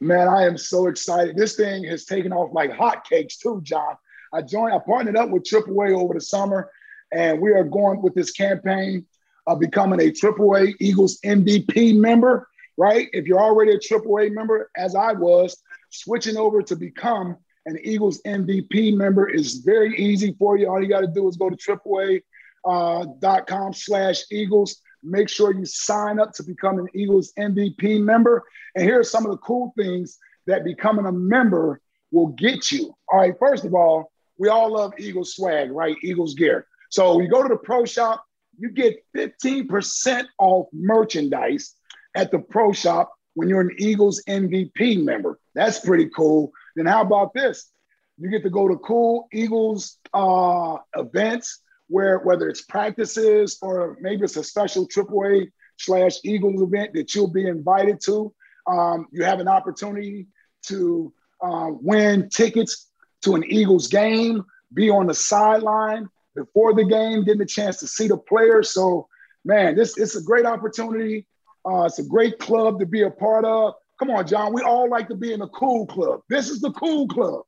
Speaker 4: Man, I am so excited. This thing has taken off like hotcakes, too, John. I joined, I partnered up with AAA over the summer, and we are going with this campaign of becoming a AAA Eagles MVP member, right? If you're already a AAA member, as I was, switching over to become an Eagles MVP member is very easy for you. All you got to do is go to AAA.com uh, slash Eagles. Make sure you sign up to become an Eagles MVP member. And here are some of the cool things that becoming a member will get you. All right, first of all, we all love Eagles swag, right? Eagles gear. So you go to the pro shop, you get 15% off merchandise at the pro shop when you're an Eagles MVP member. That's pretty cool. Then how about this? You get to go to cool Eagles uh, events where whether it's practices or maybe it's a special AAA slash Eagles event that you'll be invited to. Um, you have an opportunity to uh, win tickets to an Eagles game, be on the sideline before the game, getting a chance to see the players. So, man, this it's a great opportunity. Uh, it's a great club to be a part of. Come on, John. We all like to be in a cool club. This is the cool club.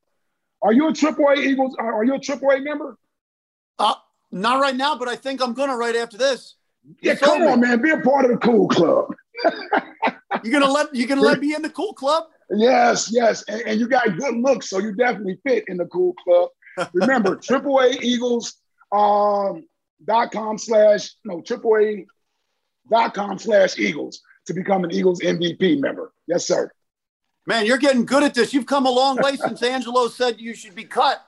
Speaker 4: Are you a AAA Eagles? Are you a AAA member?
Speaker 5: Uh, not right now, but I think I'm gonna right after this.
Speaker 4: Yeah, come on, man. Be a part of the cool club.
Speaker 5: you're gonna let you gonna let me in the cool club?
Speaker 4: Yes, yes. And, and, you got good looks, so you definitely fit in the cool club. Remember, AAA Eagles um, dot com slash no AAA dot com slash Eagles to become an Eagles MVP member. Yes, sir.
Speaker 5: Man, you're getting good at this. You've come a long way since Angelo said you should be cut.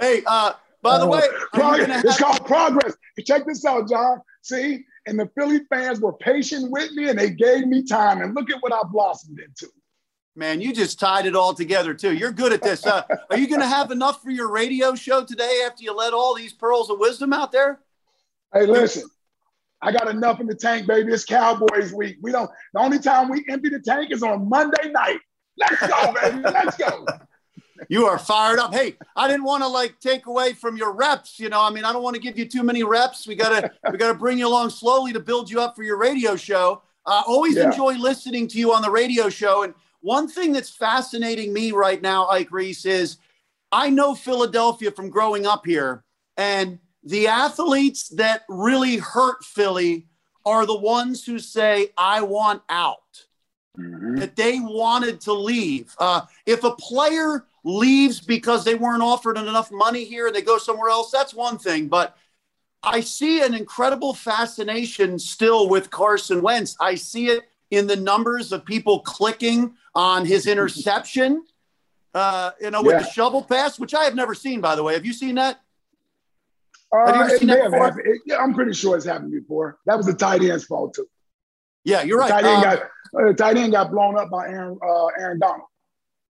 Speaker 5: hey, uh, by the uh, way,
Speaker 4: have- it's called progress. Check this out, John. See, and the Philly fans were patient with me and they gave me time. And look at what I blossomed into.
Speaker 5: Man, you just tied it all together too. You're good at this. Uh, are you going to have enough for your radio show today after you let all these pearls of wisdom out there?
Speaker 4: Hey, listen, I got enough in the tank, baby. It's Cowboys week. We don't. The only time we empty the tank is on Monday night. Let's go, baby. Let's go.
Speaker 5: You are fired up. Hey, I didn't want to like take away from your reps. You know, I mean, I don't want to give you too many reps. We gotta we gotta bring you along slowly to build you up for your radio show. I uh, always yeah. enjoy listening to you on the radio show. And one thing that's fascinating me right now, Ike Reese, is I know Philadelphia from growing up here, and the athletes that really hurt Philly are the ones who say, "I want out." Mm-hmm. That they wanted to leave. Uh, if a player leaves because they weren't offered enough money here and they go somewhere else, that's one thing. But I see an incredible fascination still with Carson Wentz. I see it in the numbers of people clicking on his interception, uh, you know, with yeah. the shovel pass, which I have never seen, by the way. Have you seen that?
Speaker 4: Uh, have you ever seen that before? It, yeah, I'm pretty sure it's happened before. That was the tight end's fault, too.
Speaker 5: Yeah, you're right.
Speaker 4: The tight end, um, got, uh, tight end got blown up by Aaron, uh, Aaron Donald.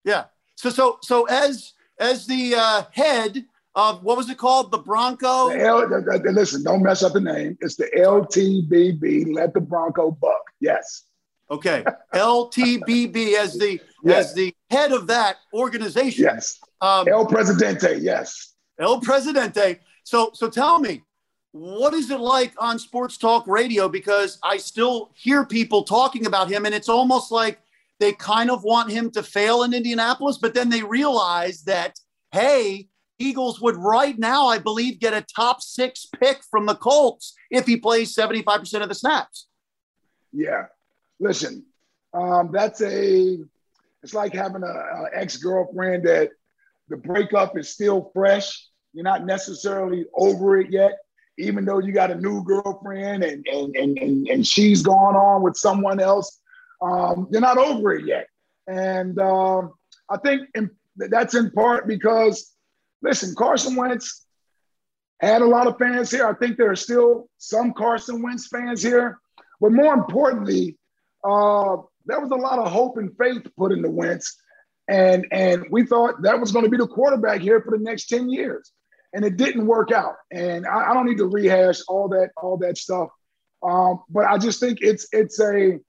Speaker 5: Yeah. So so so as as the uh, head of what was it called? The Bronco.
Speaker 4: The L, the, the, listen, don't mess up the name. It's the LTBB. Let the Bronco buck. Yes.
Speaker 5: Okay. LTBB as the yes. as the head of that organization.
Speaker 4: Yes. Um, El Presidente. Yes.
Speaker 5: El Presidente. So so tell me, what is it like on sports talk radio? Because I still hear people talking about him, and it's almost like they kind of want him to fail in Indianapolis, but then they realize that, hey, Eagles would right now, I believe, get a top six pick from the Colts if he plays 75% of the snaps.
Speaker 4: Yeah. Listen, um, that's a, it's like having an ex girlfriend that the breakup is still fresh. You're not necessarily over it yet, even though you got a new girlfriend and, and, and, and, and she's gone on with someone else um, they're not over it yet. And um, I think in, that's in part because, listen, Carson Wentz had a lot of fans here. I think there are still some Carson Wentz fans here. But more importantly, uh, there was a lot of hope and faith put into Wentz. And, and we thought that was going to be the quarterback here for the next 10 years. And it didn't work out. And I, I don't need to rehash all that, all that stuff. Um, but I just think it's it's a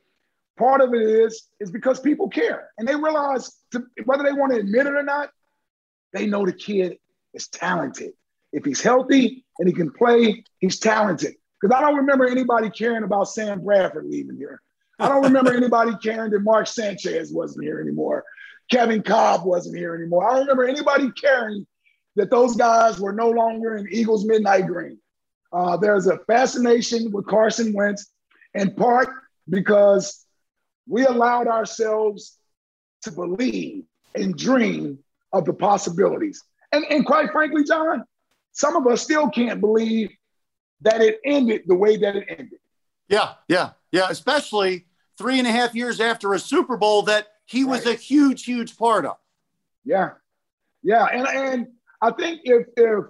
Speaker 4: Part of it is is because people care and they realize to, whether they want to admit it or not, they know the kid is talented. If he's healthy and he can play, he's talented. Because I don't remember anybody caring about Sam Bradford leaving here. I don't remember anybody caring that Mark Sanchez wasn't here anymore. Kevin Kolb wasn't here anymore. I don't remember anybody caring that those guys were no longer in Eagles midnight green. Uh, there's a fascination with Carson Wentz, in part because we allowed ourselves to believe and dream of the possibilities. And, and quite frankly, John, some of us still can't believe that it ended the way that it ended.
Speaker 5: Yeah, yeah, yeah. Especially three and a half years after a Super Bowl that he was right. a huge, huge part of.
Speaker 4: Yeah, yeah. And, and I think if, if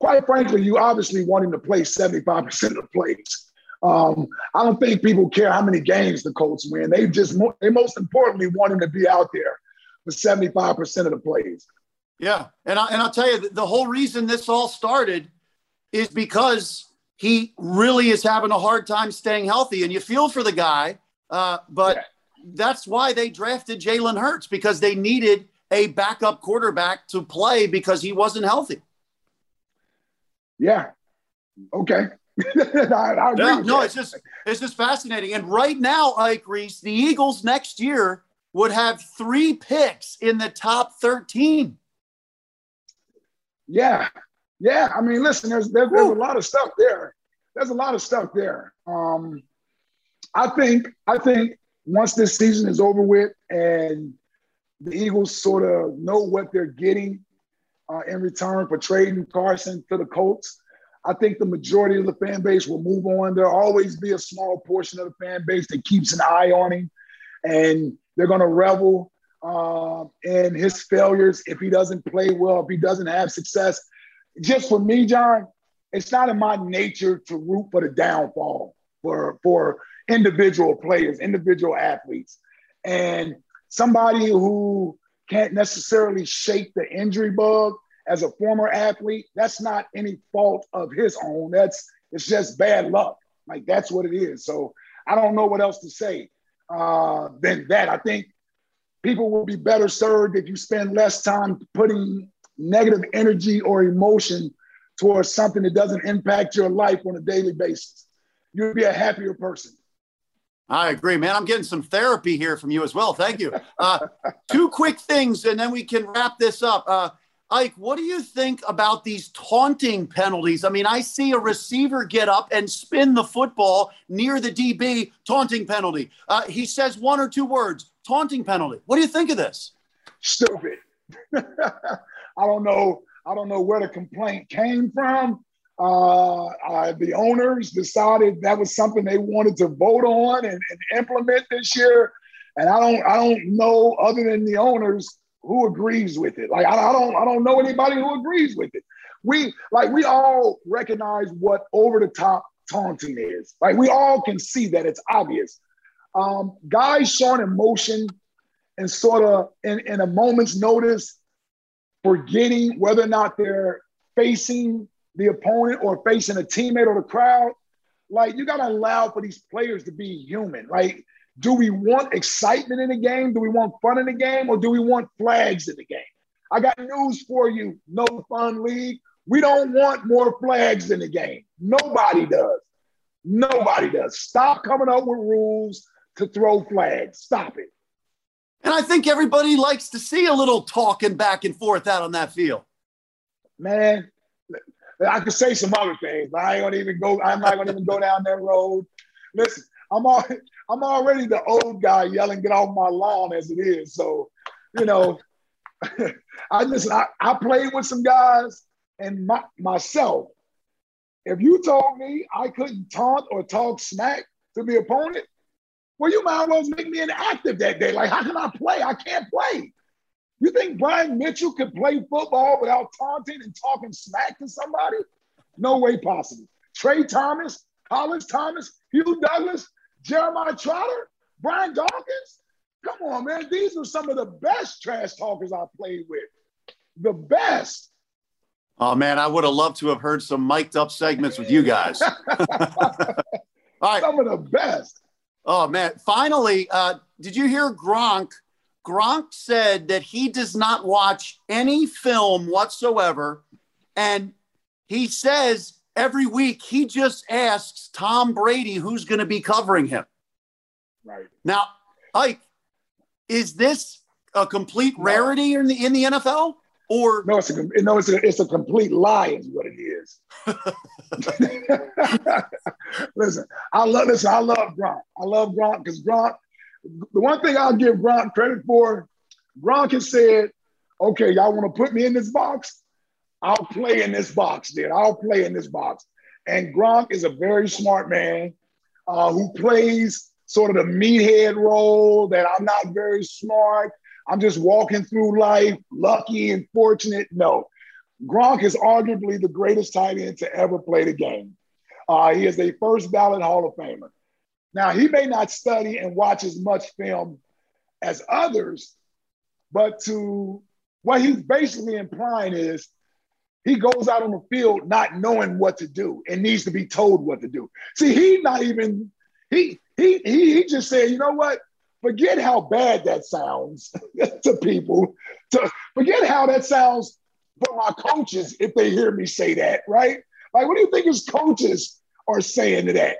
Speaker 4: quite frankly, you obviously want him to play 75% of the plays. Um, I don't think people care how many games the Colts win. They just, they most importantly want him to be out there for 75% of the plays.
Speaker 5: Yeah. And, I, and I'll tell you, the whole reason this all started is because he really is having a hard time staying healthy. And you feel for the guy, uh, but yeah. that's why they drafted Jalen Hurts because they needed a backup quarterback to play because he wasn't healthy.
Speaker 4: Yeah. Okay. I, I
Speaker 5: yeah, no, it's just it's just fascinating. And right now, Ike Reese, the Eagles next year would have three picks in the top 13.
Speaker 4: Yeah. Yeah. I mean, listen, there's there's, there's a lot of stuff there. There's a lot of stuff there. Um, I think I think once this season is over with and the Eagles sort of know what they're getting uh, in return for trading Carson to the Colts, I think the majority of the fan base will move on. There'll always be a small portion of the fan base that keeps an eye on him, and they're going to revel uh, in his failures if he doesn't play well, if he doesn't have success. Just for me, John, it's not in my nature to root for the downfall for for individual players, individual athletes, and somebody who can't necessarily shake the injury bug as a former athlete, that's not any fault of his own. That's it's just bad luck. Like that's what it is. So I don't know what else to say uh, than that. I think people will be better served if you spend less time putting negative energy or emotion towards something that doesn't impact your life on a daily basis. You'll be a happier person.
Speaker 5: I agree, man. I'm getting some therapy here from you as well. Thank you. Uh, two quick things, and then we can wrap this up. Uh, Ike, what do you think about these taunting penalties? I mean, I see a receiver get up and spin the football near the DB, taunting penalty. Uh, he says one or two words, taunting penalty. What do you think of this?
Speaker 4: Stupid. I don't know. I don't know where the complaint came from. Uh, uh, the owners decided that was something they wanted to vote on and, and implement this year. And I don't, I don't know other than the owners who agrees with it. Like I, I, don't I don't know anybody who agrees with it. We like we all recognize what over the top taunting is. Like we all can see that it's obvious. Um, guys showing emotion and sort of in, in a moment's notice, forgetting whether or not they're facing the opponent or facing a teammate or the crowd. Like you gotta allow for these players to be human. Like do we want excitement in the game? Do we want fun in the game? Or do we want flags in the game? I got news for you, no fun league. We don't want more flags in the game. Nobody does. Nobody does. Stop coming up with rules to throw flags. Stop it.
Speaker 5: And I think everybody likes to see a little talking back and forth out on that field.
Speaker 4: Man, I could say some other things, but I ain't gonna even go. I'm not gonna even go down that road. Listen, I'm all, I'm already the old guy yelling, get off my lawn as it is. So, you know, I listen, I, I played with some guys and my, myself. If you told me I couldn't taunt or talk smack to the opponent, well, you might as well make me inactive that day. Like, how can I play? I can't play. You think Brian Mitchell could play football without taunting and talking smack to somebody? No way possible. Tra Thomas, Hollis Thomas, Hugh Douglas, Jeremiah Trotter, Brian Dawkins. Come on, man. These are some of the best trash talkers I've played with. The best.
Speaker 5: Oh man, I would have loved to have heard some mic'd up segments with you guys. All
Speaker 4: right. Some of the best.
Speaker 5: Oh man. Finally, uh, did you hear Gronk? Gronk said that he does not watch any film whatsoever. And he says every week he just asks Tom Brady who's going to be covering him.
Speaker 4: Right.
Speaker 5: Now, Ike, is this a complete no. rarity in the in the NFL? Or
Speaker 4: no, it's a no, it's a it's a complete lie, is what it is. listen, I love listen, I love Gronk. I love Gronk because Gronk, the one thing I'll give Gronk credit for, Gronk has said, okay, y'all want to put me in this box? I'll play in this box, then. I'll play in this box. And Gronk is a very smart man uh, who plays sort of the meathead role that I'm not very smart. I'm just walking through life, lucky and fortunate. No. Gronk is arguably the greatest tight end to ever play the game. Uh, he is a first ballot Hall of Famer. Now, he may not study and watch as much film as others, but to what he's basically implying is he goes out on the field not knowing what to do and needs to be told what to do. See, he's not even, he, he, he, he just said, you know what? Forget how bad that sounds to people. To forget how that sounds for my coaches if they hear me say that, right? Like, what do you think his coaches are saying to that?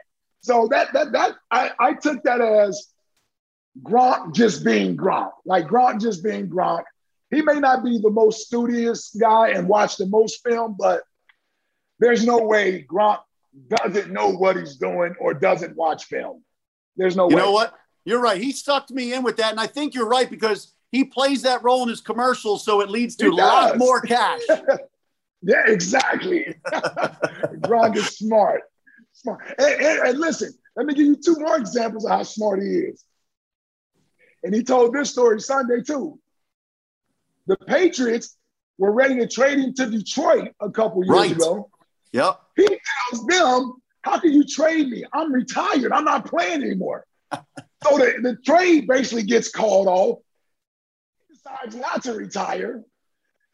Speaker 4: So that that that I, I took that as Gronk just being Gronk, like Gronk just being Gronk. He may not be the most studious guy and watch the most film, but there's no way Gronk doesn't know what he's doing or doesn't watch film. There's no
Speaker 5: you
Speaker 4: way.
Speaker 5: know what? You're right. He sucked me in with that. And I think you're right because he plays that role in his commercials, so it leads to a lot more cash.
Speaker 4: Yeah, exactly. Gronk is smart. Smart. And, and- and listen, let me give you two more examples of how smart he is. And he told this story Sunday too. The Patriots were ready to trade him to Detroit a couple years
Speaker 5: Right.
Speaker 4: ago.
Speaker 5: Yep.
Speaker 4: He tells them, How can you trade me? I'm retired. I'm not playing anymore. so the, the trade basically gets called off. He decides not to retire,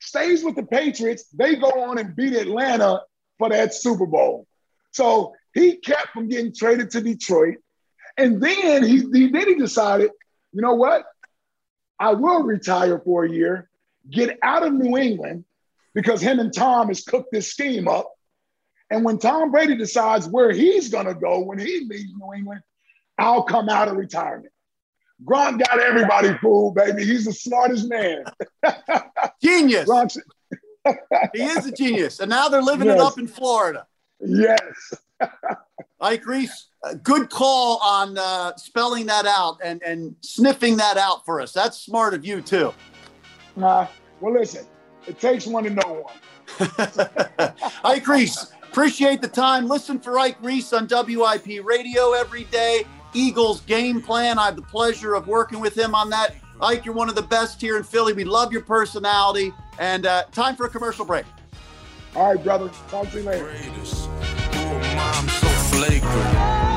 Speaker 4: stays with the Patriots. They go on and beat Atlanta for that Super Bowl. So he kept from getting traded to Detroit. And then he, he then he decided, you know what? I will retire for a year, get out of New England because him and Tom has cooked this scheme up. And when Tom Brady decides where he's going to go when he leaves New England, I'll come out of retirement. Gronk got everybody fooled, baby. He's the smartest man.
Speaker 5: Genius. He is a genius. And now they're living it up in Florida.
Speaker 4: yes.
Speaker 5: Ike Reese, uh, good call on uh, spelling that out and, and sniffing that out for us. That's smart of you, too.
Speaker 4: Nah, well, listen, it takes one to know one.
Speaker 5: Ike Reese, appreciate the time. Listen for Ike Reese on WIP radio every day. Eagles game plan. I have the pleasure of working with him on that. Ike, you're one of the best here in Philly. We love your personality. And uh, time for a commercial break.
Speaker 4: All right, brother. Talk to you later.
Speaker 7: Raiders. Laker.